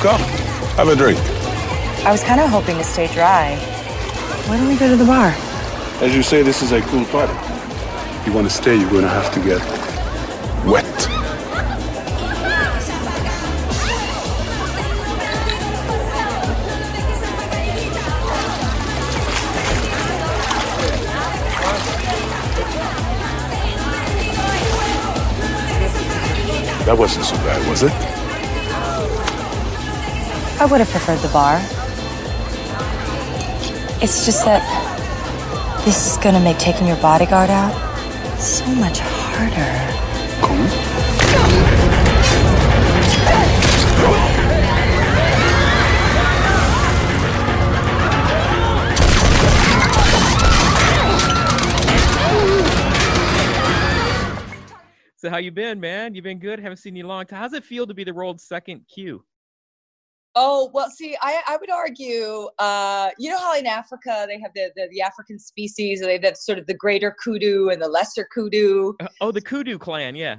Come, have a drink. I was kind of hoping to stay dry. Why don't we go to the bar? As you say, this is a cool party. If you want to stay, you're going to have to get wet. That wasn't so bad, was it? I would have preferred the bar. It's just that this is gonna make taking your bodyguard out so much harder. Cool. So how you been, man? You been good? Haven't seen you long time. How's it feel to be the world's second Q? Oh well, see, I, I would argue, uh, you know how in Africa they have the, the, the African species, they have sort of the greater kudu and the lesser kudu. Uh, oh, the Kudu clan, yeah.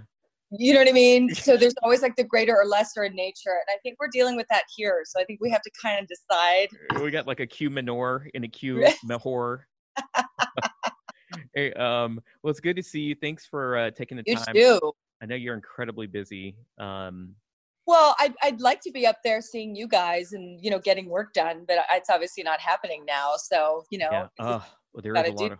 You know what I mean? So there's always like the greater or lesser in nature, and I think we're dealing with that here. So I think we have to kind of decide. We got like a Q minor and a Q mahor. hey, um, well, it's good to see you. Thanks for uh, taking the You time. too. I know you're incredibly busy. Um, Well, I'd, I'd like to be up there seeing you guys and you know getting work done, but it's obviously not happening now. So you know, yeah. Oh, well, there is a do- lot of.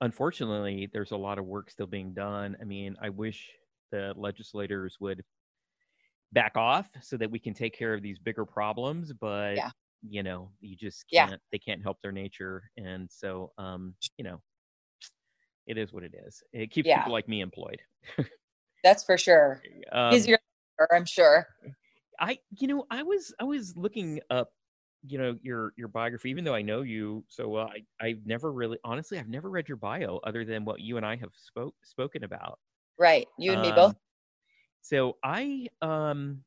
Unfortunately, there's a lot of work still being done. I mean, I wish the legislators would back off so that we can take care of these bigger problems, but Yeah. you know, you just can't. They can't help their nature, and so, um, you know, it is what it is. It keeps Yeah. people like me employed. that's for sure. Um, Easier, I'm sure. I you know I was I was looking up you know your your biography even though I know you so well I I've never really honestly I've never read your bio other than what you and I have spoke spoken about. Right, you and me Um, both. So I um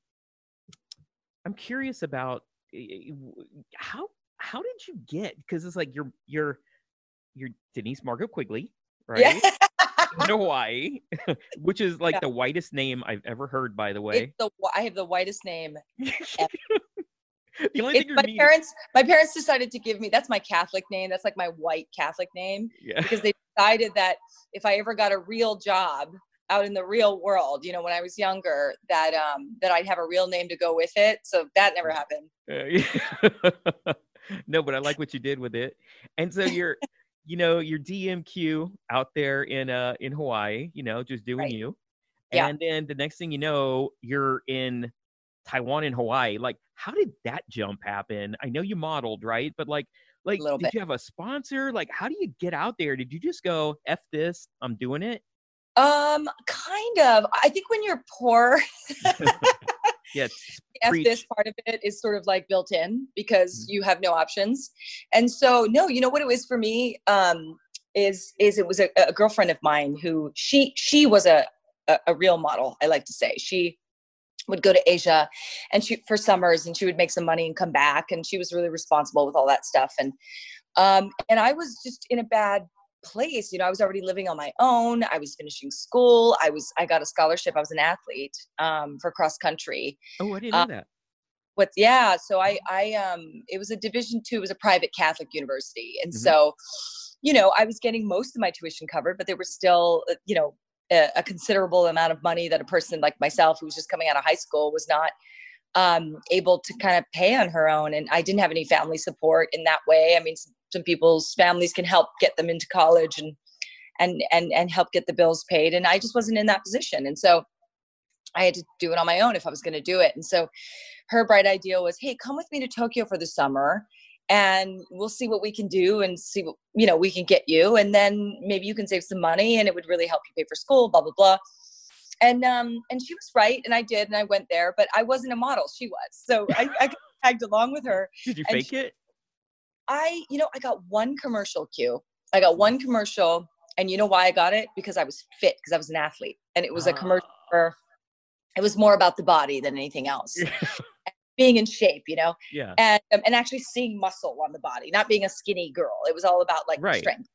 I'm curious about eh, how how did you get because it's like you're you're you're Denise Margot Quigley right Yeah. Hawaii which is like Yeah. the whitest name I've ever heard by the way. It's the I have the whitest name. the only It's thing my parents. My parents decided to give me. That's my Catholic name. That's like my white Catholic name yeah. because they decided that if I ever got a real job out in the real world, you know, when I was younger, that um that I'd have a real name to go with it. So that never happened. Uh, yeah. no, but I like what you did with it. And so you're, you know, you're DMQ out there in uh in Hawaii, you know, just doing Right. you. Yeah. And then the next thing you know, you're in Taiwan and Hawaii. Like, how did that jump happen? I know you modeled, right? But like, like, did bit. you have a sponsor? Like, how do you get out there? Did you just go f this? I'm doing it. Um, kind of. I think when you're poor, Yeah. F Preach. this part of it is sort of like built in because Mhm. you have no options. And so no, you know what it was for me um is is it was a, a girlfriend of mine who she she was a, a a real model, I like to say. She would go to Asia and she for summers and she would make some money and come back and she was really responsible with all that stuff and um and I was just in a bad place you know i was already living on my own i was finishing school i was i got a scholarship i was an athlete um, for cross country Oh, I didn't know Uh, that. what yeah so i i um it was a division two it was a private catholic university and Mhm. so you know i was getting most of my tuition covered but there was still uh, you know a, a considerable amount of money that a person like myself who was just coming out of high school was not um able to kind of pay on her own and i didn't have any family support in that way i mean some, people's families can help get them into college and and and and help get the bills paid. And i just wasn't in that position. And so i had to do it on my own if i was going to do it. And so her bright idea was hey come with me to tokyo for the summer and we'll see what we can do and see what you know we can get you. And then maybe you can save some money and it would really help you pay for school blah blah blah. And um and she was right and i did and i went there but i wasn't a model. She was. So i, I tagged along with her Did you and fake it? I, you know, I got one commercial cue. I got one commercial, and you know why I got it? Because I was fit, because I was an athlete, and it was a commercial. Ah. For, it was more about the body than anything else, being in shape, you know, yeah. and um, and actually seeing muscle on the body, not being a skinny girl. It was all about like Right. strength.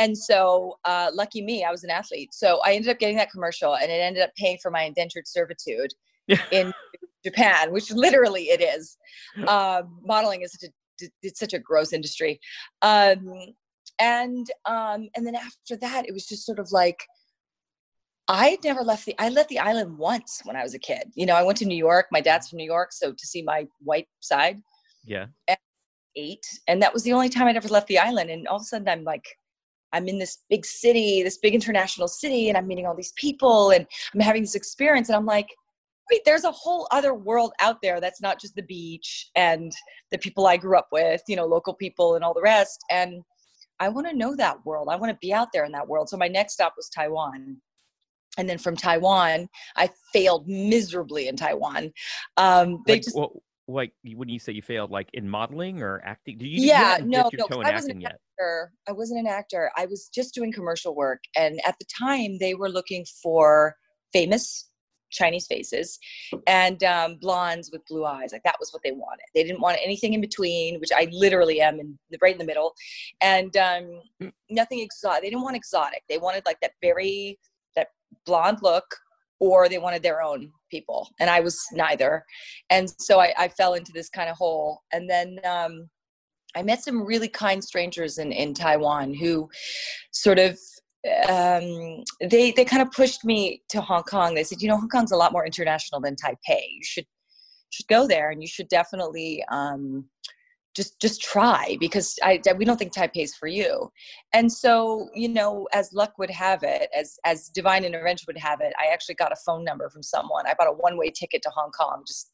And so, uh, lucky me, I was an athlete. So I ended up getting that commercial, and it ended up paying for my indentured servitude in Japan, which literally it is. Um, modeling is such a it's such a gross industry. Um, and um, and then after that, it was just sort of like I never left the I left the island once when I was a kid. You know, I went to New York. My dad's from New York, so to see my white side. Yeah. Eight, and that was the only time I'd ever left the island. And all of a sudden, I'm like, I'm in this big city, this big international city, and I'm meeting all these people, and I'm having this experience, and I'm like, wait, there's a whole other world out there that's not just the beach and the people I grew up with, you know, local people and all the rest. And I want to know that world. I want to be out there in that world. So my next stop was Taiwan. And then from Taiwan, I failed miserably in Taiwan. Um, they like, just well, like when you say you failed, like in modeling or acting? Do you? yeah, you no, no, toe 'cause in I wasn't an yet? actor. I wasn't an actor. I was just doing commercial work, and at the time, they were looking for famous Chinese faces and um, blondes with blue eyes. Like that was what they wanted. They didn't want anything in between, which I literally am in the right in the middle, and um, Mm. nothing exotic. They didn't want exotic. They wanted like that very that blonde look, or they wanted their own people, and I was neither. And so I, I fell into this kind of hole, and then. Um, I met some really kind strangers in, in Taiwan who sort of um, they they kind of pushed me to Hong Kong. They said, you know, Hong Kong's a lot more international than Taipei. You should should go there, and you should definitely um, just just try because I we don't think Taipei's for you. And so, you know, as luck would have it, as as divine intervention would have it, I actually got a phone number from someone. I bought a one way ticket to Hong Kong, just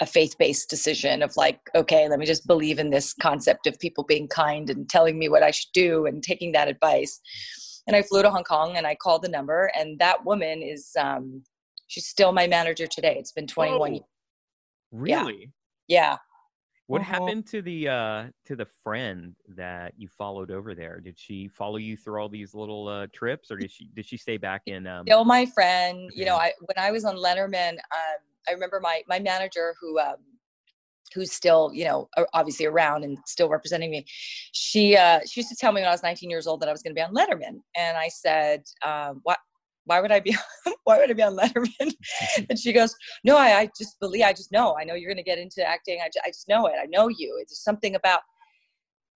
a faith-based decision of like okay let me just believe in this concept of people being kind and telling me what i should do and taking that advice and i flew to hong kong and i called the number and that woman is um she's still my manager today it's been 21 Whoa. years Really? yeah What Mhm. happened to the uh to the friend that you followed over there? Did she follow you through all these little uh trips or did she did she stay back in um still my friend you know i when i was on letterman um i remember my my manager who um who's still you know obviously around and still representing me she uh she used to tell me when i was 19 years old that i was going to be on letterman and i said um what why would I be why would I be on Letterman? and she goes, No, I, I just believe I just know. I know you're gonna get into acting. I just, I just know it. I know you. It's just something about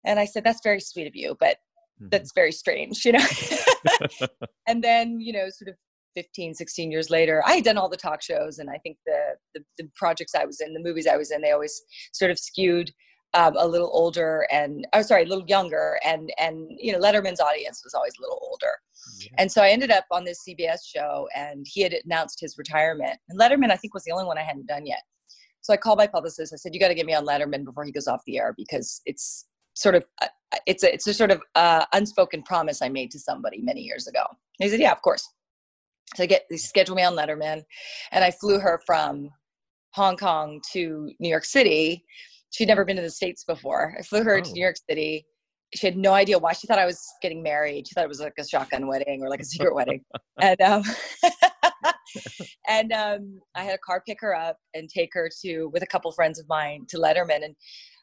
and I said, That's very sweet of you, but Mhm. that's very strange, you know. and then, you know, sort of 15, 16 years later, I had done all the talk shows and I think the the, the projects I was in, the movies I was in, they always sort of skewed um, a little older and oh sorry, a little younger and and you know, Letterman's audience was always a little older. Yeah. And so I ended up on this CBS show, and he had announced his retirement. And Letterman, I think, was the only one I hadn't done yet. So I called my publicist. I said, "You got to get me on Letterman before he goes off the air because it's sort of uh, it's a it's a sort of uh, unspoken promise I made to somebody many years ago." And he said, "Yeah, of course." So I get they scheduled me on Letterman, and I flew her from Hong Kong to New York City. She'd never been to the states before. I flew her to Oh. New York City she had no idea why she thought I was getting married. She thought it was like a shotgun wedding or like a secret wedding. And um, and um, I had a car pick her up and take her to with a couple friends of mine to Letterman. And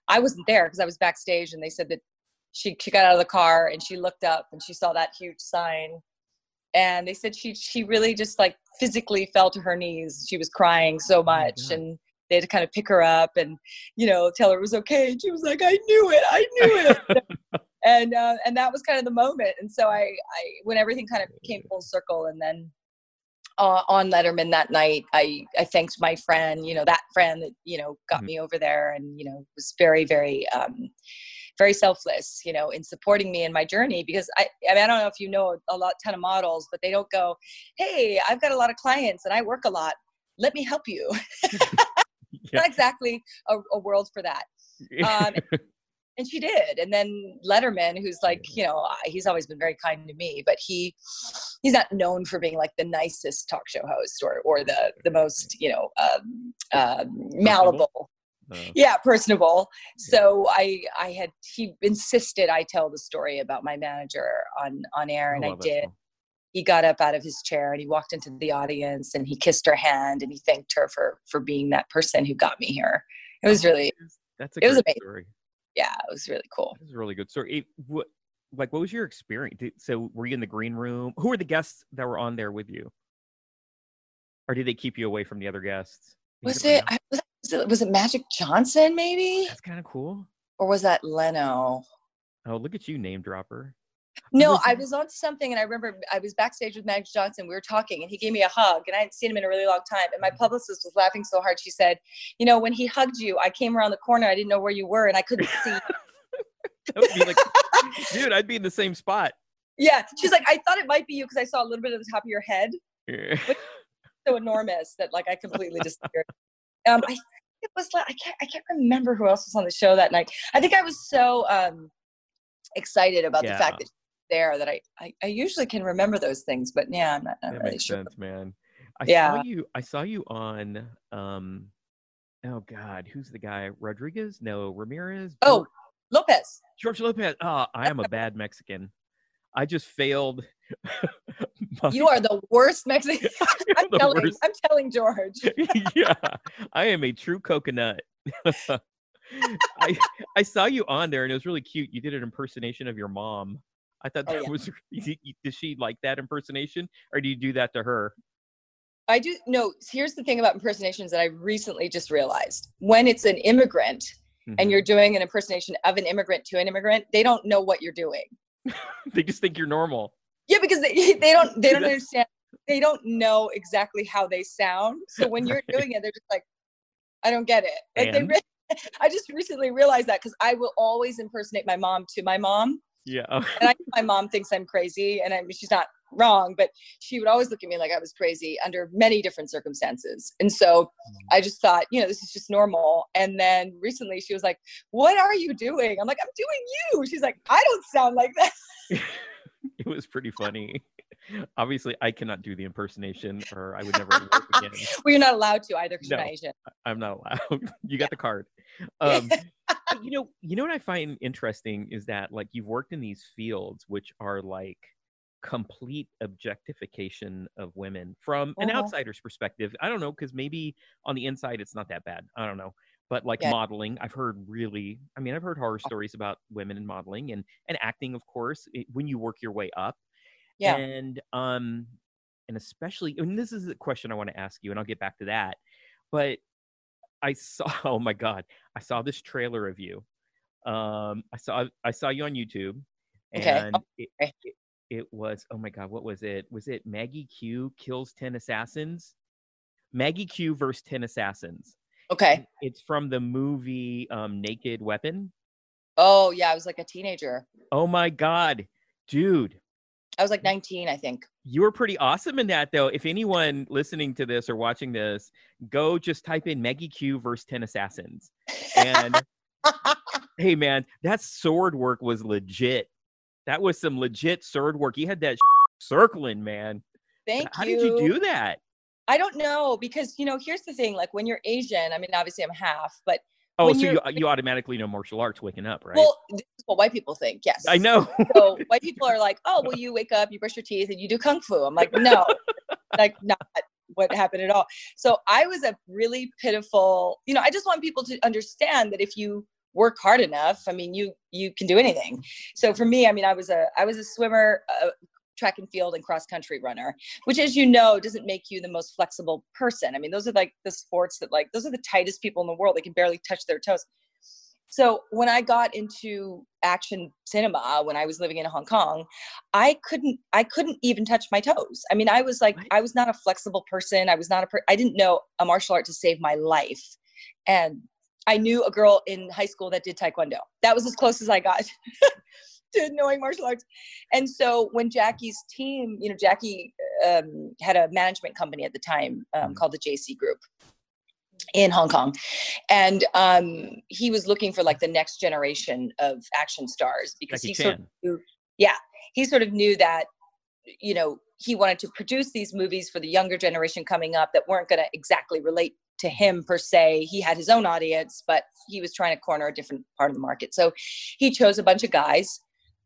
I wasn't there because I was backstage. And they said that she she got out of the car and she looked up and she saw that huge sign. And they said she she really just like physically fell to her knees. She was crying so much God. and. They had to kind of pick her up and, you know, tell her it was okay. And she was like, "I knew it, I knew it." and uh, and that was kind of the moment and so i i when everything kind of came full circle and then uh, on letterman that night i i thanked my friend you know that friend that you know got Mhm. me over there and you know was very very um very selfless you know in supporting me in my journey because i i, mean, I don't know if you know a lot ton of models but they don't go hey i've got a lot of clients and i work a lot. Let me help you. Yeah. not exactly a, a world for that. Um, and she did. And then letterman who's like you know he's always been very kind to me but he he's not known for being like the nicest talk show host or or the the most you know um, um malleable Uh, yeah personable so i i had he insisted i tell the story about my manager on on air and i that did he got up out of his chair and he walked into the audience and he kissed her hand and he thanked her for for being that person who got me here it was Oh, really That's a it was amazing. story. yeah it was really cool It was a really good story. It, what, like, what was your experience? Did, so, were you in the green room? Who were the guests that were on there with you? Or did they keep you away from the other guests? Was it. I- was it was it Magic Johnson maybe That's kind of cool. or was that Leno? Oh, look at you, name dropper. No, was I was on something and I remember I was backstage with Magic Johnson. We were talking and he gave me a hug and I hadn't seen him in a really long time. And my Mm-hmm. publicist was laughing so hard. She said, You know, when he hugged you, I came around the corner. I didn't know where you were and I couldn't see. That would be like, dude, I'd be in the same spot. yeah. She's like, I thought it might be you because I saw a little bit of the top of your head. Yeah. So enormous that like I completely disappeared. Um, I it was like, I can't, I can't remember who else was on the show that night. I think I was so um, excited about the fact that there that I, I, I usually can remember those things, but yeah, I'm not, not that really makes sure. sense, man. I Yeah. saw you. I saw you on. Um, oh God, who's the guy? Rodriguez? No, Ramirez. Oh, Lopez. George Lopez. Oh, I am a bad Mexican. I just failed. my- You are the worst Mexican. I'm telling. worst. I'm telling George. yeah, I am a true coconut. I I saw you on there and it was really cute. You did an impersonation of your mom. I thought Oh, that yeah. was. Did she like that impersonation, or do you do that to her? I do. No, here's the thing about impersonations that I recently just realized. When it's an immigrant Mhm. and you're doing an impersonation of an immigrant to an immigrant, they don't know what you're doing. they just think you're normal. Yeah, because they, they don't they don't understand. They don't know exactly how they sound. So when you're doing it, they're just like, I don't get it. Like they. Re- I just recently realized that because I will always impersonate my mom to my mom, Yeah. Oh. and I my mom thinks I'm crazy, and I mean she's not wrong, but she would always look at me like I was crazy under many different circumstances. And so hmm. I just thought, you know, this is just normal. And then recently she was like, "What are you doing?" I'm like, "I'm doing you." She's like, "I don't sound like that." it was pretty funny. Obviously, I cannot do the impersonation, or I would never work again. well, you're not allowed to either No. Asian. I'm not allowed. you got the card. Um, you know, you know what I find interesting is that like you've worked in these fields which are like complete objectification of women from an Uh-huh. outsider's perspective. I don't know because maybe on the inside it's not that bad. I don't know. But like Yeah. modeling, I've heard really. I mean, I've heard horror stories about women in modeling and and acting, of course. It, when you work your way up, Yeah. and um and especially and this is a question i want to ask you and i'll get back to that but i saw oh my god i saw this trailer of you um i saw i saw you on youtube Okay. and it, it, it was oh my god what was it was it maggie q kills 10 assassins maggie q versus 10 assassins Okay. it's from the movie um naked weapon Oh yeah, I was like a teenager. oh my god dude I was like 19, I think. You were pretty awesome in that, though. If anyone listening to this or watching this, go just type in Maggie Q versus 10 Assassins. And hey, man, that sword work was legit. That was some legit sword work. You had that circling, man. Thank How you. How did you do that? I don't know because you know, here's the thing. Like when you're Asian, I mean, obviously I'm half, but Oh, so you, you're- uh, you automatically know martial arts waking up, right? well, this is what white people think. Yes, I know. So white people are like, oh, well, you wake up, you brush your teeth, and you do kung fu. I'm like, no, like not what happened at all. So I was a really pitiful. You know, I just want people to understand that if you work hard enough, I mean, you you can do anything. So for me, I mean, I was a I was a swimmer. a track and field and cross country runner which as you know doesn't make you the most flexible person. I mean those are like the sports that like those are the tightest people in the world. They can barely touch their toes. So when i got into action cinema when i was living in hong kong i couldn't i couldn't even touch my toes. I mean i was like Right. i was not a flexible person. I was not a per- i didn't know a martial art to save my life. And i knew a girl in high school that did taekwondo. That was as close as i got to knowing martial arts and so when jackie's team you know jackie um, had a management company at the time um, Mhm. called the jc group in Hong Kong. And um, he was looking for like the next generation of action stars because Jackie he sort of knew, yeah, he sort of knew that, you know, he wanted to produce these movies for the younger generation coming up that weren't going to exactly relate to him per se. He had his own audience, but he was trying to corner a different part of the market. So he chose a bunch of guys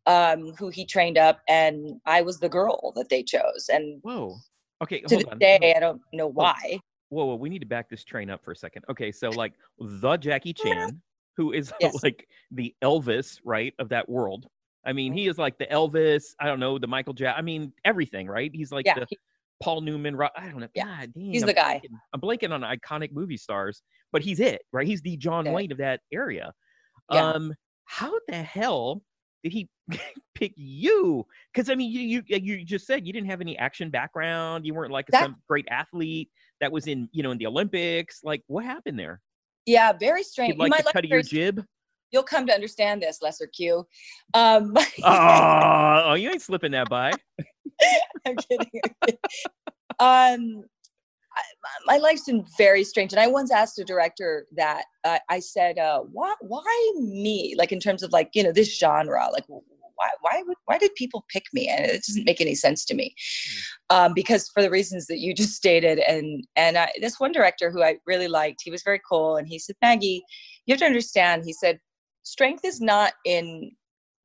um, who he trained up, and I was the girl that they chose. And Whoa. Okay, to this on. day, I don't know why. whoa, whoa, we need to back this train up for a second. Okay, so like the Jackie Chan, who is Yes. like the Elvis, right, of that world. I mean, he is like the Elvis. I don't know the Michael Jack. I mean, everything, right? He's like yeah, the he- Paul Newman. I don't know. Yeah, God, dang, he's I'm the guy. blanking- I'm blanking on iconic movie stars, but he's it, right? He's the John Yeah. Wayne of that area. Yeah. Um, how the hell did he pick you? Because I mean, you, you you just said you didn't have any action background. You weren't like That- some great athlete that was in you know in the Olympics. Like, what happened there? Yeah, very strange. You'd like might the cut of your jib? You'll come to understand this, Lesser Q. Um, oh, you ain't slipping that by. I'm kidding. um, I, my my life's been very strange, and I once asked a director that uh, I said, uh, "Why, why me? Like in terms of like you know this genre, like why, why, would, why did people pick me? And it doesn't make any sense to me, um, because for the reasons that you just stated, and and I, this one director who I really liked, he was very cool, and he said, Maggie, you have to understand. He said, strength is not in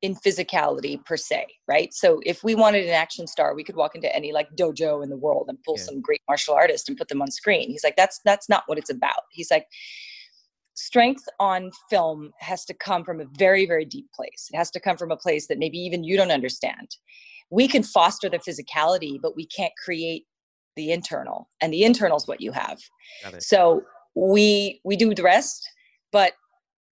in physicality per se, right? So if we wanted an action star, we could walk into any like dojo in the world and pull Yeah. some great martial artist and put them on screen. He's like, that's that's not what it's about. He's like, strength on film has to come from a very very deep place. It has to come from a place that maybe even you don't understand. We can foster the physicality, but we can't create the internal, and the internal is what you have. So we we do the rest, but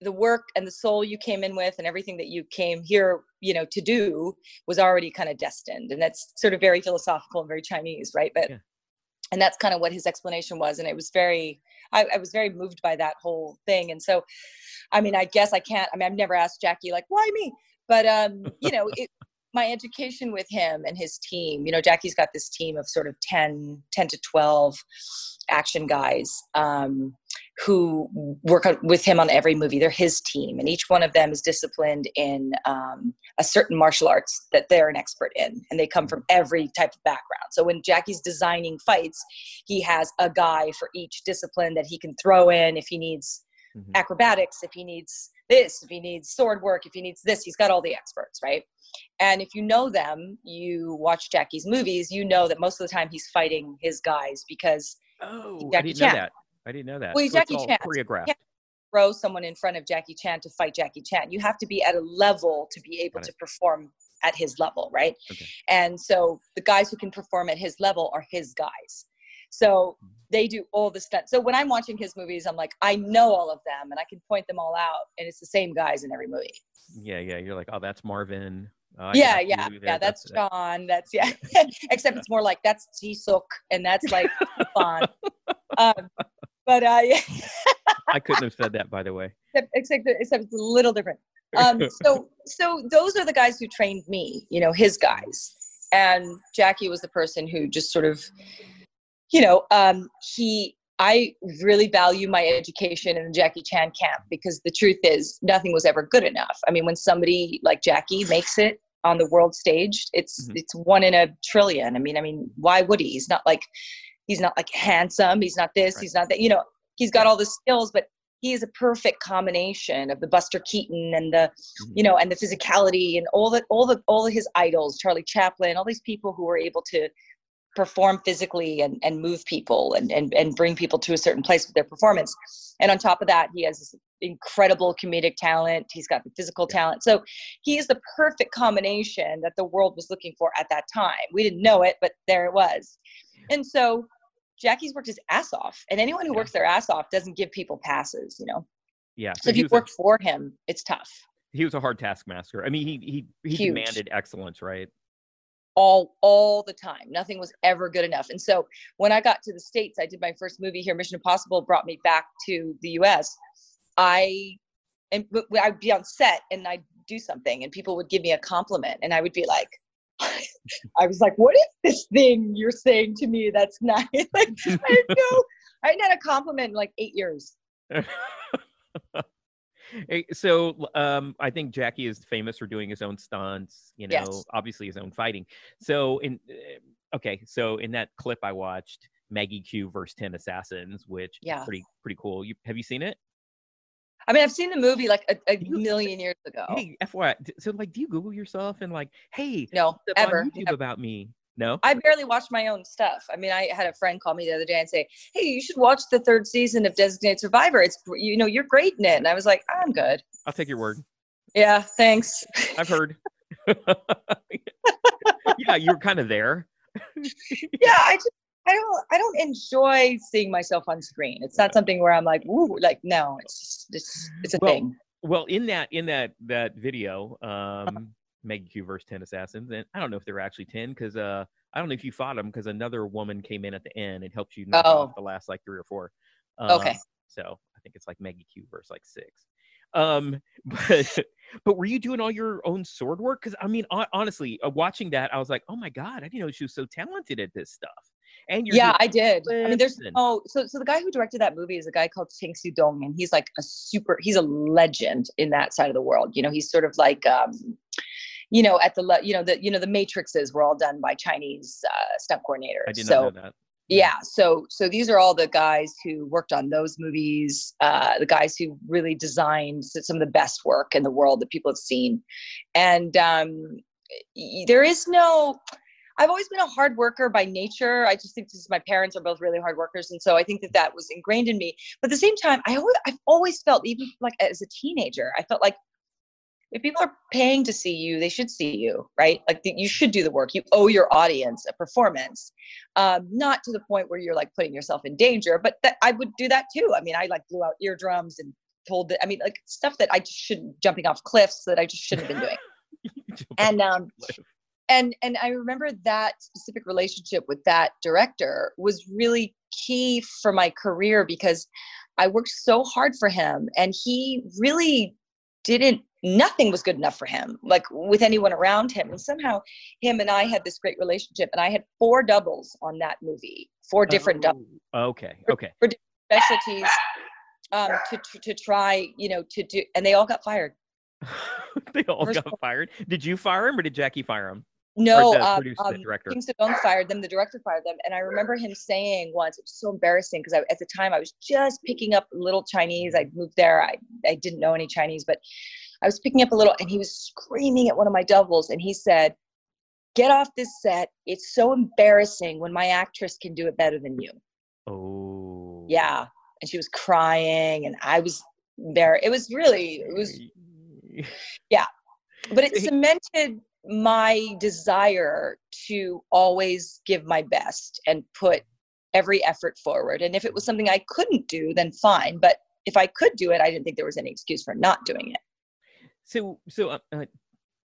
the work and the soul you came in with and everything that you came here, you know, to do was already kind of destined. And that's sort of very philosophical and very Chinese, right? But Yeah. and that's kind of what his explanation was. And it was very I, I was very moved by that whole thing. And so I mean, I guess I can't I mean, I've never asked Jackie like, why me? But um, you know, it my education with him and his team, you know, Jackie's got this team of sort of 10, 10 to 12 action guys um, who work with him on every movie. They're his team, and each one of them is disciplined in um, a certain martial arts that they're an expert in, and they come from every type of background. So when Jackie's designing fights, he has a guy for each discipline that he can throw in if he needs Mhm. acrobatics, if he needs this, if he needs sword work, if he needs this, he's got all the experts, right? And if you know them, you watch Jackie's movies, you know that most of the time he's fighting his guys because Oh, I Jackie didn't know Chan. that. I didn't know that. Well, So Jackie Chan. choreographed. Can't throw someone in front of Jackie Chan to fight Jackie Chan. You have to be at a level to be able to perform at his level, right? Okay. And so the guys who can perform at his level are his guys. So Mm-hmm. they do all the stuff. So when I'm watching his movies, I'm like, I know all of them and I can point them all out, and it's the same guys in every movie. Yeah, yeah. You're like, oh, that's Marvin. Oh, yeah, yeah, yeah. That's John. That's yeah. Except it's more like that's Jisuk, and that's like fun. Um, but uh, yeah. I couldn't have said that, by the way. except, except, except it's a little different. Um, so, so those are the guys who trained me, you know, his guys. And Jackie was the person who just sort of, you know, um, he, I really value my education in the Jackie Chan camp because the truth is nothing was ever good enough. I mean, when somebody like Jackie makes it on the world stage, it's, Mhm. it's one in a trillion. I mean, I mean, why would he? He's not like, he's not like handsome. He's not this, Right. he's not that, you know, he's got all the skills, but he is a perfect combination of the Buster Keaton and the Mhm. you know and the physicality and all the all the all of his idols Charlie Chaplin all these people who were able to perform physically and, and move people and, and and bring people to a certain place with their performance and on top of that he has this incredible comedic talent he's got the physical talent so he is the perfect combination that the world was looking for at that time we didn't know it but there it was and so Jackie's worked his ass off and anyone who Yeah. works their ass off doesn't give people passes you know Yeah. so if you was a- for him it's tough he was a hard taskmaster. I mean, he he he Huge. demanded excellence, right? all all the time nothing was ever good enough and so when i got to the states i did my first movie here mission impossible brought me back to the us i and I'd be on set and i'd do something and people would give me a compliment and i would be like i was like what is this thing you're saying to me that's nice like i didn't know i hadn't had a compliment in like eight years so um, I think Jackie is famous for doing his own stunts. You know, Yes. obviously his own fighting. So in uh, okay, so in that clip I watched, Maggie Q versus Ten Assassins, which is Yeah. pretty pretty cool. You have you seen it? I mean i've seen the movie like a, a You- million years ago Hey, FYI, so like, do you Google yourself and like, hey, no ever on YouTube about me? No. I barely watch my own stuff. I mean, I had a friend call me the other day and say, "Hey, you should watch the third season of Designated Survivor. It's you know you're great in it." And I was like, "I'm good." I'll take your word. Yeah, thanks. I've heard. yeah, you're kind of there. yeah, I just I don't I don't enjoy seeing myself on screen. It's not something where I'm like, ooh, like no, it's just it's it's a Well, thing. Well, in that in that that video, um, Maggie Q versus Ten Assassins, and I don't know if there were actually ten because uh, I don't know if you fought them because another woman came in at the end and helped you knock Oh. off the last like three or four. Okay. Um, So I think it's like Maggie Q versus like six. Um, but but were you doing all your own sword work? Because I mean, hon- honestly, uh, watching that, I was like, oh my god, I didn't know she was so talented at this stuff. And you're Yeah, I did. I mean, there's oh, so so the guy who directed that movie is a guy called Ching Siu-tung, and he's like a super. He's a legend in that side of the world. You know, he's sort of like, um, you know, at the le- you know the you know the Matrixes were all done by Chinese uh, stunt coordinators. I did so not know that. yeah so so these are all the guys who worked on those movies uh the guys who really designed some of the best work in the world that people have seen and um there is no i've always been a hard worker by nature. I just think this is my parents are both really hard workers and so i think that that was ingrained in me. But at the same time i always i've always felt even like as a teenager i felt like if people are paying to see you they should see you right? Like the, you should do the work. You owe your audience a performance. Um, not to the point where you're like putting yourself in danger, but that I would do that too. I mean, I like blew out eardrums and told that, I mean, like stuff that I just shouldn't jumping off cliffs that I just shouldn't have been doing. and um, and and I remember that specific relationship with that director was really key for my career because I worked so hard for him, and he really didn't. Nothing was good enough for him, like with anyone around him. And somehow, him and I had this great relationship, and I had four doubles on that movie, four different doubles okay Okay. Okay. specialties um, to, to to try, you know, to do, and they all got fired. they all First got fired. Did you fire him or did Jackie fire him? No, the um, the director? King fired them. The director fired them, and I remember him saying once, it was so embarrassing because at the time I was just picking up a little Chinese. I moved there. I I didn't know any Chinese, but I was picking up a little, and he was screaming at one of my doubles, and he said, "Get off this set! It's so embarrassing when my actress can do it better than you." Oh. Yeah, and she was crying, and I was there. It was really, it was yeah, but it cemented my desire to always give my best and put every effort forward and if it was something i couldn't do then fine but if i could do it i didn't think there was any excuse for not doing it So so uh, uh,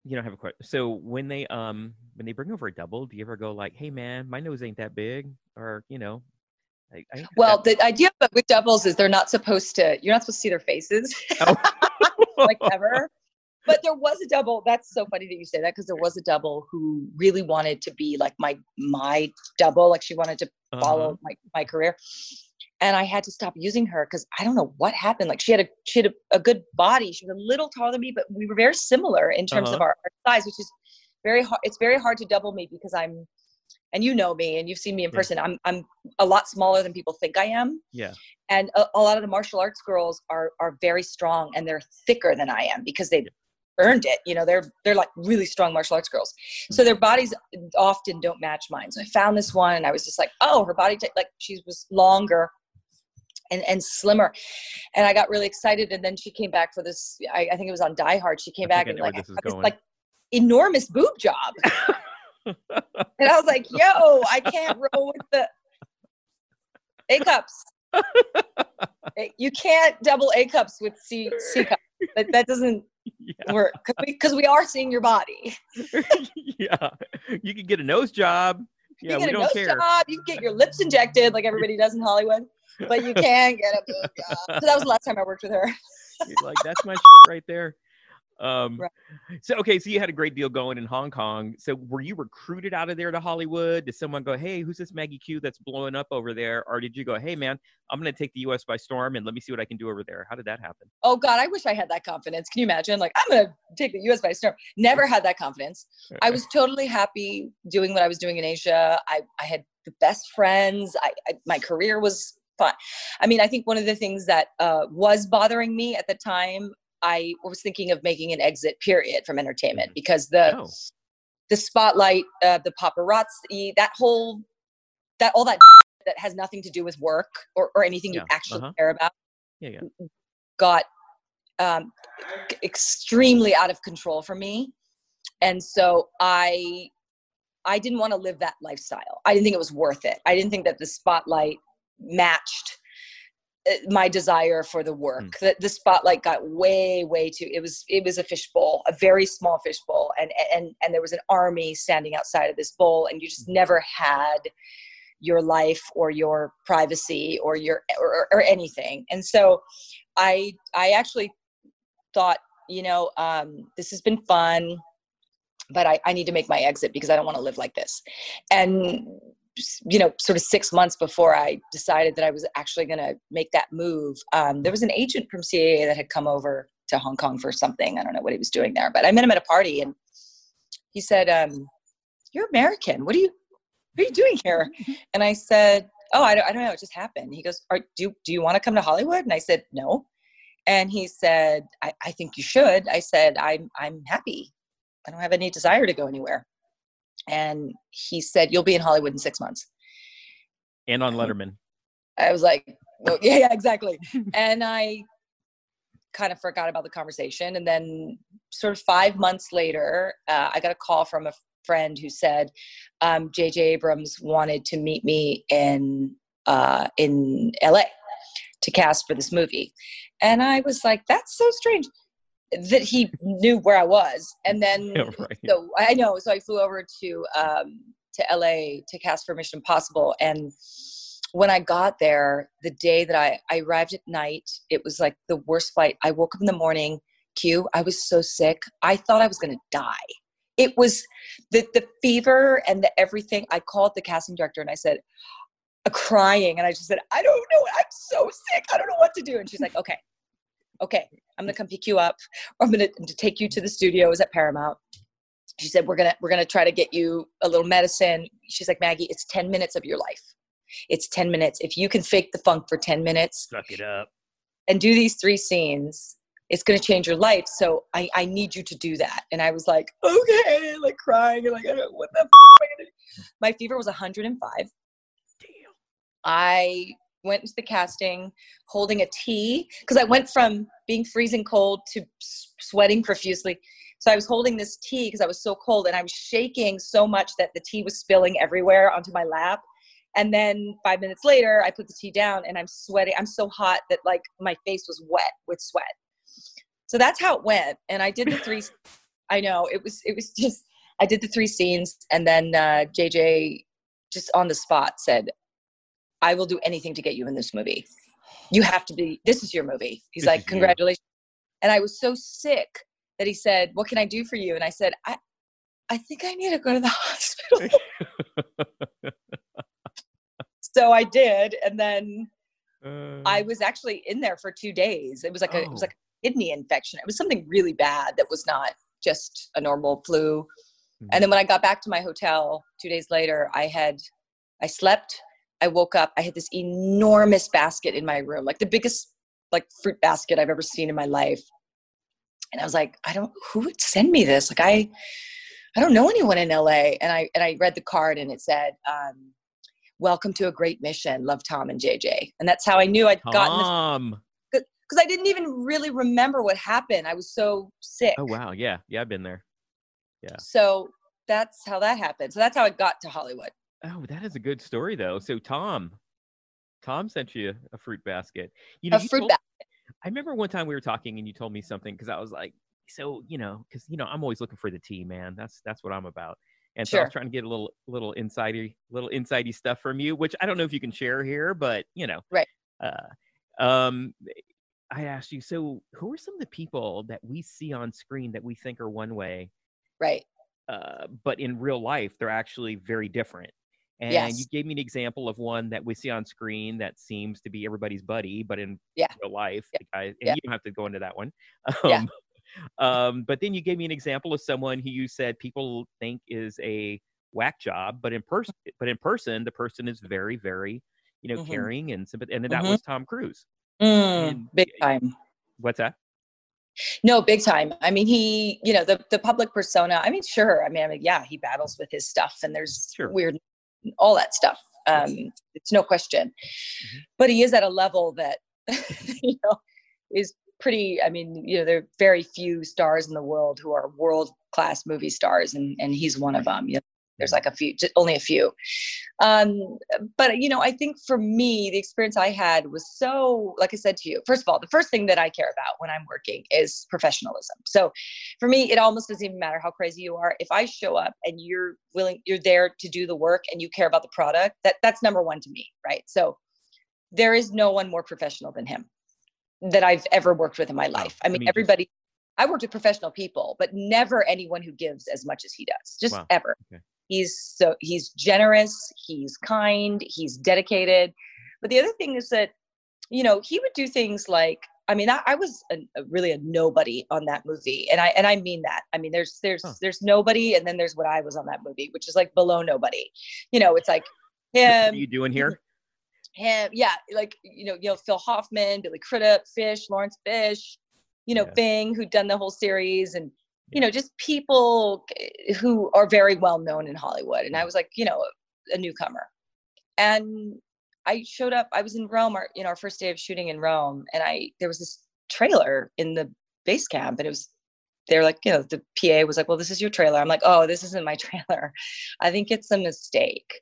you know, I have a question. So when they um when they bring over a double, do you ever go like, "Hey man, my nose ain't that big," or you know, I, I well that- the idea with doubles is they're not supposed to you're not supposed to see their faces Oh. like ever but there was a double that's so funny that you say that because there was a double who really wanted to be like my my double like she wanted to follow Uh-huh. my, my career and i had to stop using her because i don't know what happened like she had a she had a, a good body she was a little taller than me but we were very similar in terms of Uh-huh. our, our size which is very hard it's very hard to double me because i'm and you know me and you've seen me in Yeah. person i'm i'm a lot smaller than people think i am Yeah. and a, a lot of the martial arts girls are are very strong and they're thicker than i am because they've earned it you know they're they're like really strong martial arts girls. So their bodies often don't match mine. So i found this one and i was just like oh her body type like she was longer and and slimmer. And i got really excited and then she came back for this i, I think it was on die hard. She came back and like this this like enormous boob job. And i was like yo i can't roll with the a cups. Eh, you can't double a cups with c c cups. That, that doesn't yeah. because we, are seeing your body yeah. You could get a nose job. Yeah, you we a don't nose care. job you can get your lips injected like everybody does in hollywood but you can't get a boob job so that was the last time i worked with her You're like that's my right there. Um, Right. So okay, so you had a great deal going in Hong Kong. So were you recruited out of there to Hollywood? Did someone go, "Hey, who's this Maggie Q that's blowing up over there?" Or did you go, "Hey, man, I'm going to take the U.S. by storm and let me see what I can do over there"? How did that happen? oh god i wish i had that confidence can you imagine like i'm gonna take the us by storm never had that confidence i was totally happy doing what i was doing in asia i, I had the best friends I, I my career was fun i mean i think one of the things that uh, was bothering me at the time i was thinking of making an exit period from entertainment Mhm. because the Oh, the spotlight uh, the paparazzi that whole that all that that has nothing to do with work or, or anything you actually uh-huh. care about yeah, yeah. got um, extremely out of control for me and so i I didn't want to live that lifestyle. I didn't think it was worth it. I didn't think that the spotlight matched my desire for the work. Mm. that the spotlight got way way too it was it was a fishbowl a very small fishbowl and and and there was an army standing outside of this bowl and you just never had your life or your privacy or your or, or anything. And so i i actually thought you know um this has been fun but I, I need to make my exit because i don't want to live like this. And you know sort of six months before i decided that i was actually going to make that move um, there was an agent from caa that had come over to hong kong for something. I don't know what he was doing there but i met him at a party and he said um, you're american. What are you what are you doing here? And i said oh i don't, I don't know. It just happened. He goes Are, do, do you want to come to hollywood? And i said no. And he said I, I think you should. I said i'm i'm happy. I don't have any desire to go anywhere and he said you'll be in hollywood in six months And on Letterman. I was like, well, yeah, yeah, exactly. and I kind of forgot about the conversation. And then, sort of five months later, uh, I got a call from a friend who said um, J.J. Abrams wanted to meet me in uh, in L.A. to cast for this movie, and I was like, that's so strange that he knew where I was. And then, Yeah, right. so I know. So I flew over to um, to LA to cast for Mission Impossible, and when I got there, the day that I, I arrived at night, it was like the worst flight. I woke up in the morning, Q. I was so sick. I thought I was going to die. It was the the fever and the everything. I called the casting director and I said, crying, and I just said, I don't know. I'm so sick. I don't know what to do. And she's like, Okay, okay, I'm going to mm. come pick you up. Or I'm going to take you to the studios at Paramount. She said, We're gonna we're gonna try to get you a little medicine. She's like, Maggie, it's 10 minutes of your life. It's 10 minutes. If you can fake the funk for 10 minutes Suck it up. and do these three scenes, it's going to change your life. So I, I need you to do that. And I was like, okay, like crying and like, what the f- am I going to do? My fever was 105. Damn. I went into the casting holding a tea because I went from being freezing cold to sweating profusely. So I was holding this tea because I was so cold and I was shaking so much that the tea was spilling everywhere onto my lap. And then five minutes later, I put the tea down and I'm sweating. I'm so hot that like my face was wet with sweat. So that's how it went. And I did the three. I know it was it was just I did the three scenes and then uh, JJ just on the spot said, "I will do anything to get you in this movie. You have to be. This is your movie." He's like, "Congratulations!" And I was so sick that he said, "What can I do for you?" And I said, "I, I think I need to go to the hospital." so I did, and then Uh, I was actually in there for two days. It was like a it was Oh. like a kidney infection. It was something really bad that was not just a normal flu. Mhm. And then when I got back to my hotel two days later, I had I slept. I woke up. I had this enormous basket in my room, like the biggest like fruit basket I've ever seen in my life. And I was like, I don't who would send me this? Like I I don't know anyone in LA. And I and I read the card and it said, um, Welcome to a great mission. Love Tom and JJ. And that's how I knew I'd gotten this Tom. because I didn't even really remember what happened. I was so sick. Oh wow, yeah, yeah, I've been there. Yeah. So that's how that happened. So that's how I got to Hollywood. Oh, that is a good story though. So Tom, Tom sent you a fruit basket. You know, A you fruit told- basket. I remember one time we were talking and you told me something because I was like, so you know, because you know, I'm always looking for the tea, man. That's that's what I'm about. And so I was trying to get a little little insidey little insidey stuff from you, which I don't know if you can share here, but you know, Right. Uh, um, I asked you, so who are some of the people that we see on screen that we think are one way, Right. uh, but in real life they're actually very different. And you gave me an example of one that we see on screen that seems to be everybody's buddy, but in Yeah. real life, Yeah. the guy, and Yeah. you don't have to go into that one. Yeah. Um, um, but then you gave me an example of someone who you said people think is a whack job, but in person, but in person, the person is very, very, you know, Mhm. caring and sympath- and then that Mhm. was Tom Cruise. Mm, And- big time. What's that? No, big time. I mean, he, you know, the the public persona. I mean, sure. I mean, I mean, yeah, he battles with his stuff, and there's Sure. weird, all that stuff. Um, it's no question. Mm-hmm. But he is at a level that, you know, is pretty. I mean, you know, there are very few stars in the world who are world class movie stars, and and he's one of them. You know? There's like a few, just only a few. Um, but you know, I think for me, the experience I had was so, like I said to you, first of all, the first thing that I care about when I'm working is professionalism. So for me, it almost doesn't even matter how crazy you are. If I show up and you're willing, you're there to do the work and you care about the product, that that's number one to me, right? So there is no one more professional than him that I've ever worked with in my life. I mean, mean, everybody. I worked with professional people, but never anyone who gives as much as he does. Just Wow. ever. Okay. He's so he's generous, he's kind, he's dedicated. But the other thing is that, you know, he would do things like I mean, I, I was a, a really a nobody on that movie, and I and I mean that. I mean, there's there's Huh. there's nobody, and then there's what I was on that movie, which is like below nobody. You know, it's like him what are you doing here? him, yeah, like you know, you know, Phil Hoffman, Billy Crudup, Fish, Laurence Fish, you know, Yeah. Ving, who'd done the whole series, and you know, just people who are very well known in Hollywood. And I was like, you know, a newcomer, and I showed up. I was in Rome, our you know, our first day of shooting in Rome, and I there was this trailer in the base camp, and it was. They're like, you know, the PA was like, well, this is your trailer. I'm like, oh, this isn't my trailer. I think it's a mistake.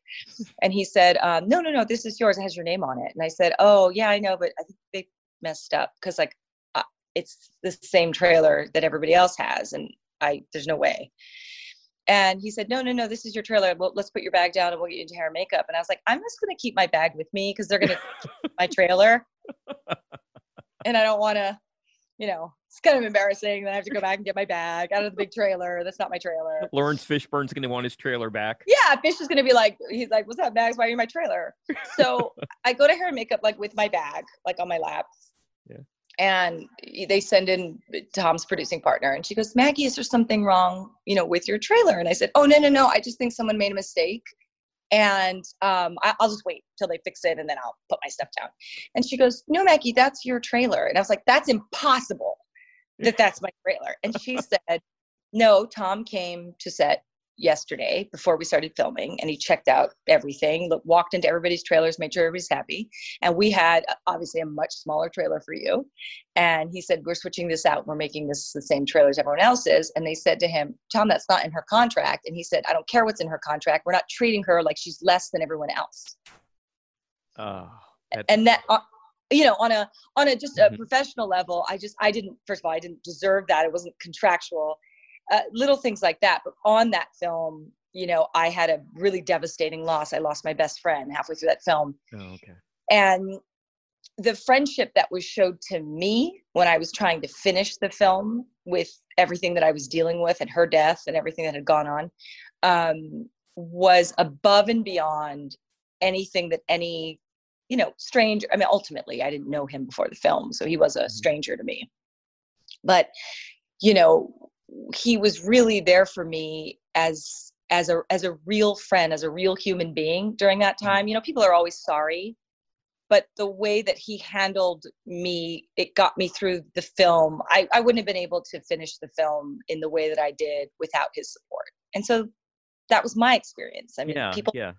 And he said, um, no, no, no, this is yours. It has your name on it. And I said, oh, yeah, I know, but I think they messed up because like it's the same trailer that everybody else has, and I there's no way. And he said, no, no, no, this is your trailer. Well, let's put your bag down and we'll get you into hair and makeup. And I was like, I'm just gonna keep my bag with me because they're gonna my trailer, and I don't want to. You know, it's kind of embarrassing that I have to go back and get my bag out of the big trailer. That's not my trailer. Laurence Fishburne's going to want his trailer back. Yeah, Fish is gonna be like, he's like, "What's up, Max? Why are you in my trailer?" So I go to hair and makeup like with my bag, like on my lap. Yeah. And they send in Tom's producing partner, and she goes, "Maggie, is there something wrong, you know, with your trailer?" And I said, "Oh no, no, no. I just think someone made a mistake, and um, I, I'll just wait till they fix it, and then I'll put my stuff down." And she goes, "No, Maggie, that's your trailer." And I was like, "That's impossible that that's my trailer." And she said, "No, Tom came to set yesterday before we started filming and he checked out everything look, walked into everybody's trailers made sure everybody's happy. And we had uh, obviously a much smaller trailer for you. And he said we're switching this out. We're making this the same trailer as everyone else's and they said to him tom that's not in her contract. And he said i don't care what's in her contract. We're not treating her like she's less than everyone else. Oh, and that uh, you know on a on a just a Mhm. professional level i just i didn't first of all i didn't deserve that. It wasn't contractual uh, little things like that but on that film you know i had a really devastating loss i lost my best friend halfway through that film oh, okay. and the friendship that was showed to me when i was trying to finish the film with everything that i was dealing with and her death and everything that had gone on um, was above and beyond anything that any you know stranger i mean ultimately i didn't know him before the film so he was a Mhm. stranger to me but you know he was really there for me as as a as a real friend as a real human being during that mm-hmm. time. You know people are always sorry but the way that he handled me it got me through the film. I, I wouldn't have been able to finish the film in the way that i did without his support. And so that was my experience. I mean Yeah, people yeah,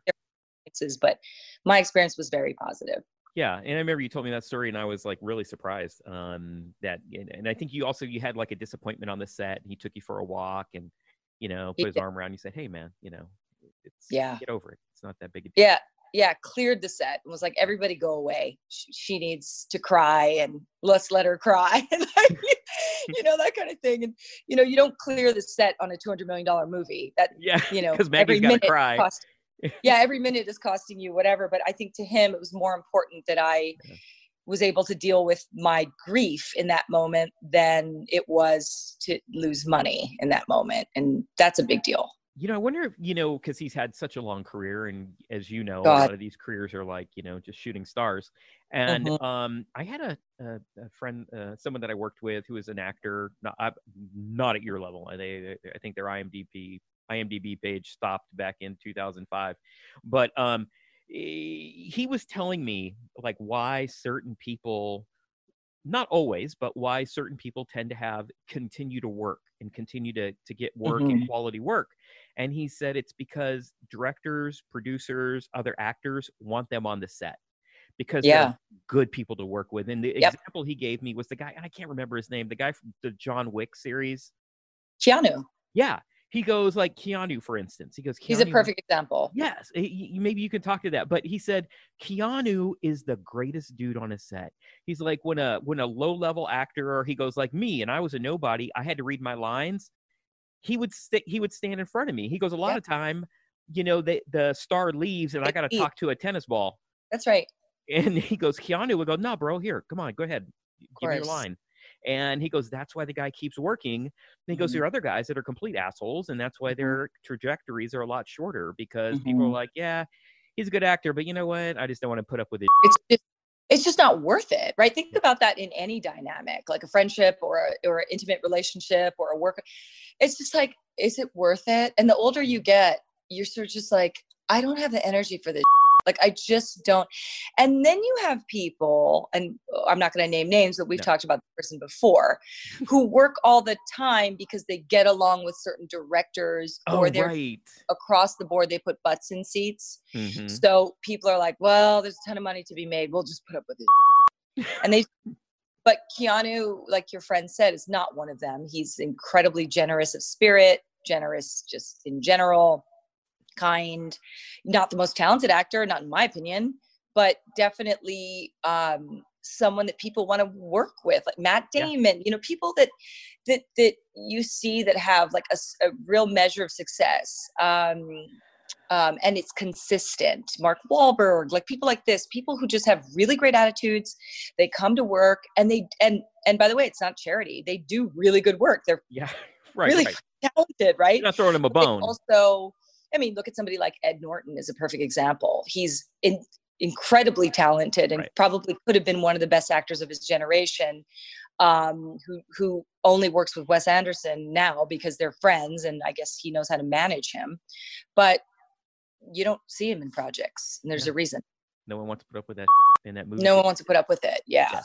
experiences, but my experience was very positive yeah. And I remember you told me that story, and I was like really surprised. Um, that and, and I think you also you had like a disappointment on the set, and he took you for a walk, and you know put his did. arm around you, said, "Hey, man, you know, it's Yeah. get over it. It's not that big a deal." yeah yeah cleared the set and was like everybody go away she, she needs to cry and let's let her cry and like, you know that kind of thing and you know you don't clear the set on a 200 million dollar movie that yeah. you know because Maggie's got to cry. cost, yeah every minute is costing you whatever but i think to him it was more important that i was able to deal with my grief in that moment than it was to lose money in that moment and that's a big deal You know, I wonder if you know because he's had such a long career, and as you know, a lot of these careers are like you know just shooting stars. And Mhm. um, I had a, a, a friend, uh, someone that I worked with, who was an actor, not not at your level. They, I think their IMDb IMDb page stopped back in 2005, but um, he he was telling me like why certain people not always, but why certain people tend to have continue to work and continue to to get work and quality work. And he said it's because directors, producers, other actors want them on the set because Yeah. they're good people to work with. And the Yep. example he gave me was the guy, and I can't remember his name, the guy from the John Wick series. keanu Yeah. He goes like Keanu, for instance. He goes, He's a perfect example. Yes, he- he- maybe you can talk to that. But he said Keanu is the greatest dude on a set. He's like when a when a low level actor, or he goes like me, and I was a nobody. I had to read my lines. He would st- he would stand in front of me. He goes a lot Yeah. of time, you know, the the star leaves, and I got to talk to a tennis ball. That's right. And he goes, Keanu would go, no, bro, here, come on, go ahead, give me your line. And he goes, that's why the guy keeps working. And he goes, Mhm. there are other guys that are complete assholes, and that's why Mhm. their trajectories are a lot shorter because people are Mhm. like, yeah, he's a good actor, but you know what? I just don't want to put up with it. It's just it's just not worth it, right? Think about that in any dynamic, like a friendship or a, or an intimate relationship or a work. It's just like, is it worth it? And the older you get, you're sort of just like, I don't have the energy for this. Like I just don't. And then you have people, and uh, I'm not going to name names, but we've No. talked about the person before, who work all the time because they get along with certain directors Oh, or they're right. across the board. They put butts in seats. Mhm. So people are like, well, there's a ton of money to be made. We'll just put up with it. and they, but Keanu, like your friend said, is not one of them. He's incredibly generous of spirit, generous just in general, kind, not the most talented actor, not in my opinion, but definitely um, someone that people want to work with, like Matt Yeah. Damon. You know, people that that that you see that have like a real measure of success. Um, um, and it's consistent. Mark Wahlberg, like people like this, people who just have really great attitudes. They come to work and they and and by the way, it's not charity. They do really good work. They're Yeah, right. really right. talented, right? You're not throwing them a But bone. Also, I mean, look at somebody like Ed Norton is a perfect example. He's in, incredibly talented and Right. probably could have been one of the best actors of his generation. Um, who who only works with Wes Anderson now because they're friends, and I guess he knows how to manage him. But you don't see him in projects, and there's Yeah. a reason. no one wants to put up with that in that movie. No one wants to put up with it. Yeah. Yeah.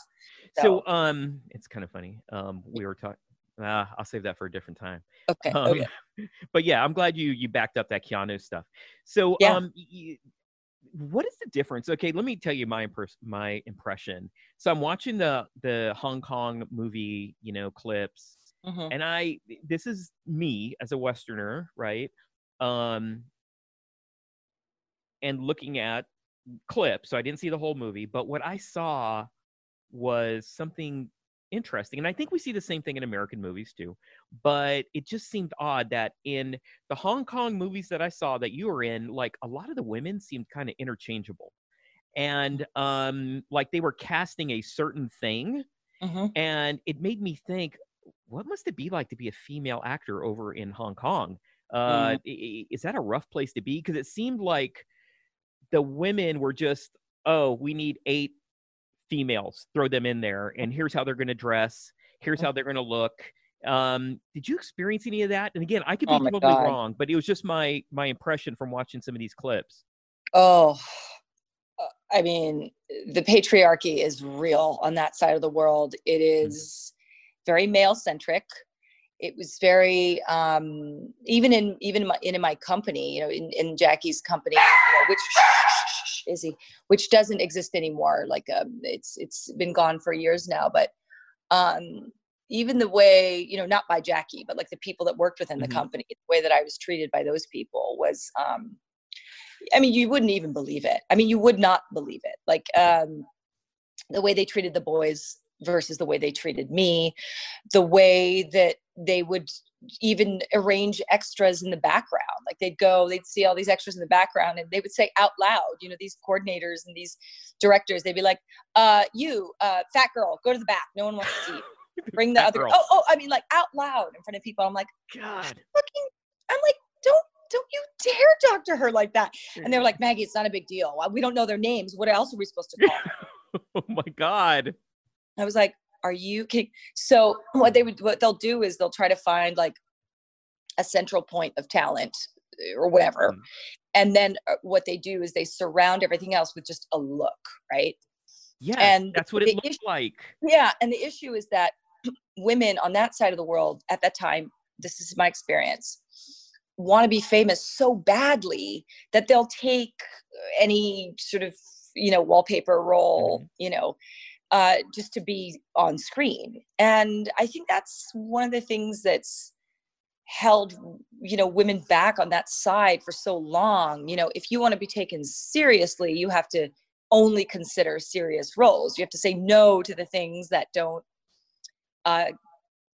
So, um, it's kind of funny. Um, we were talking. Uh, I'll save that for a different time. Okay. Um, okay. But yeah, I'm glad you you backed up that Keanu stuff. So, Yeah. um, what is the difference? Okay, let me tell you my impers- my impression. So I'm watching the the Hong Kong movie, you know, clips, Mhm. and I this is me as a Westerner, right? Um, and looking at clips. So I didn't see the whole movie, but what I saw was something interesting. And I think we see the same thing in American movies too. But it just seemed odd that in the Hong Kong movies that I saw that you were in, like a lot of the women seemed kind of interchangeable. And um like they were casting a certain thing Mhm. and it made me think what must it be like to be a female actor over in hong kong uh i- is that a rough place to be because it seemed like the women were just oh we need eight females throw them in there and here's how they're going to dress here's how they're going to look um did you experience any of that and again i could be Oh totally God. wrong but it was just my my impression from watching some of these clips Oh, uh, I mean, the patriarchy is real on that side of the world. It is very male centric. It was very um, even in even in my, in my company, you know, in, in Jackie's company, you know, which is he, which doesn't exist anymore. Like um, it's it's been gone for years now, but um, even the way you know, not by Jackie, but like the people that worked within Mhm. the company, the way that I was treated by those people was um, I mean, you wouldn't even believe it. I mean, you would not believe it. Like um, the way they treated the boys versus the way they treated me, the way that they would even arrange extras in the background. Like they'd go, they'd see all these extras in the background and they would say out loud, you know, these coordinators and these directors, they'd be like, uh, you, uh, fat girl, go to the back. No one wants to see you. Bring the other, girl. oh, oh, I mean, like out loud in front of people. I'm like, god fucking, I'm like, don't, don't you dare talk to her like that. And they were like, Maggie, it's not a big deal. We don't know their names. What else are we supposed to call oh my god I was like, are you kidding? So what they would, what they'll do is they'll try to find like a central point of talent uh, or whatever. Mm. And then uh, what they do is they surround everything else with just a look, right? Yeah. And that's what it looked issue- like Yeah. And the issue is that women on that side of the world at that time, this is my experience, want to be famous so badly that they'll take any sort of, you know, wallpaper role, you know, uh, just to be on screen. And I think that's one of the things that's held you know women back on that side for so long you know if you want to be taken seriously you have to only consider serious roles you have to say no to the things that don't uh,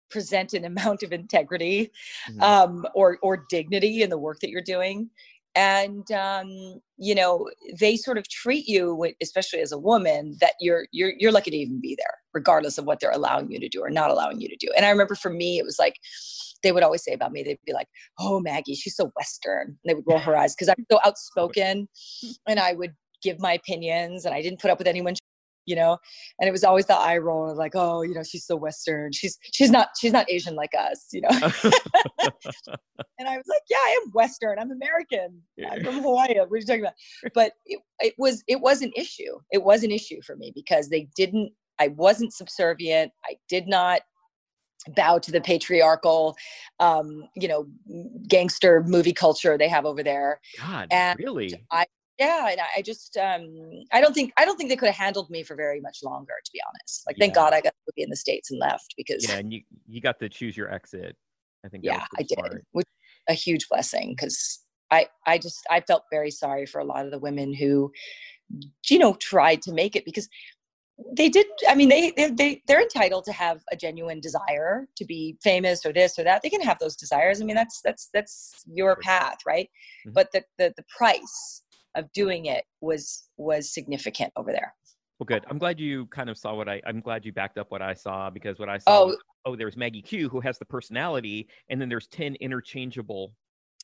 present an amount of integrity Mhm. um, or or dignity in the work that you're doing and um, you know they sort of treat you especially as a woman that you're you're you're lucky to even be there regardless of what they're allowing you to do or not allowing you to do. And i remember for me it was like they would always say about me they'd be like oh maggie she's so western. And they would roll her eyes because i'm so outspoken and i would give my opinions and i didn't put up with anyone you know and it was always the eye roll of like oh you know she's so western she's she's not she's not asian like us you know and I was like, "Yeah, I am Western. I'm American. I'm from Hawaii. What are you talking about?" But it, it was it was an issue. It was an issue for me because they didn't. I wasn't subservient. I did not bow to the patriarchal, um, you know, gangster movie culture they have over there. God, And really? Yeah, and I- just um, I don't think I don't think they could have handled me for very much longer, to be honest. Like, thank God I got to be in the states and left because Yeah, and you you got to choose your exit. I think. yeah i did which a huge blessing because i i just i felt very sorry for a lot of the women who you know tried to make it because they did i mean they they, they they're entitled to have a genuine desire to be famous or this or that they can have those desires i mean that's that's that's your path right Mhm. but the, the the price of doing it was was significant over there well, good. I'm glad you kind of saw what I. I'm glad you backed up what I saw because what I saw. Oh, was, oh there's Maggie Q who has the personality, and then there's ten interchangeable,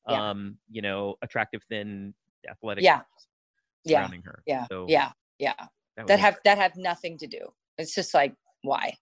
yeah. um, you know, attractive, thin, athletic. Yeah. Yeah. Her. Yeah. So, yeah. Yeah. That, that have that have nothing to do. It's just like why.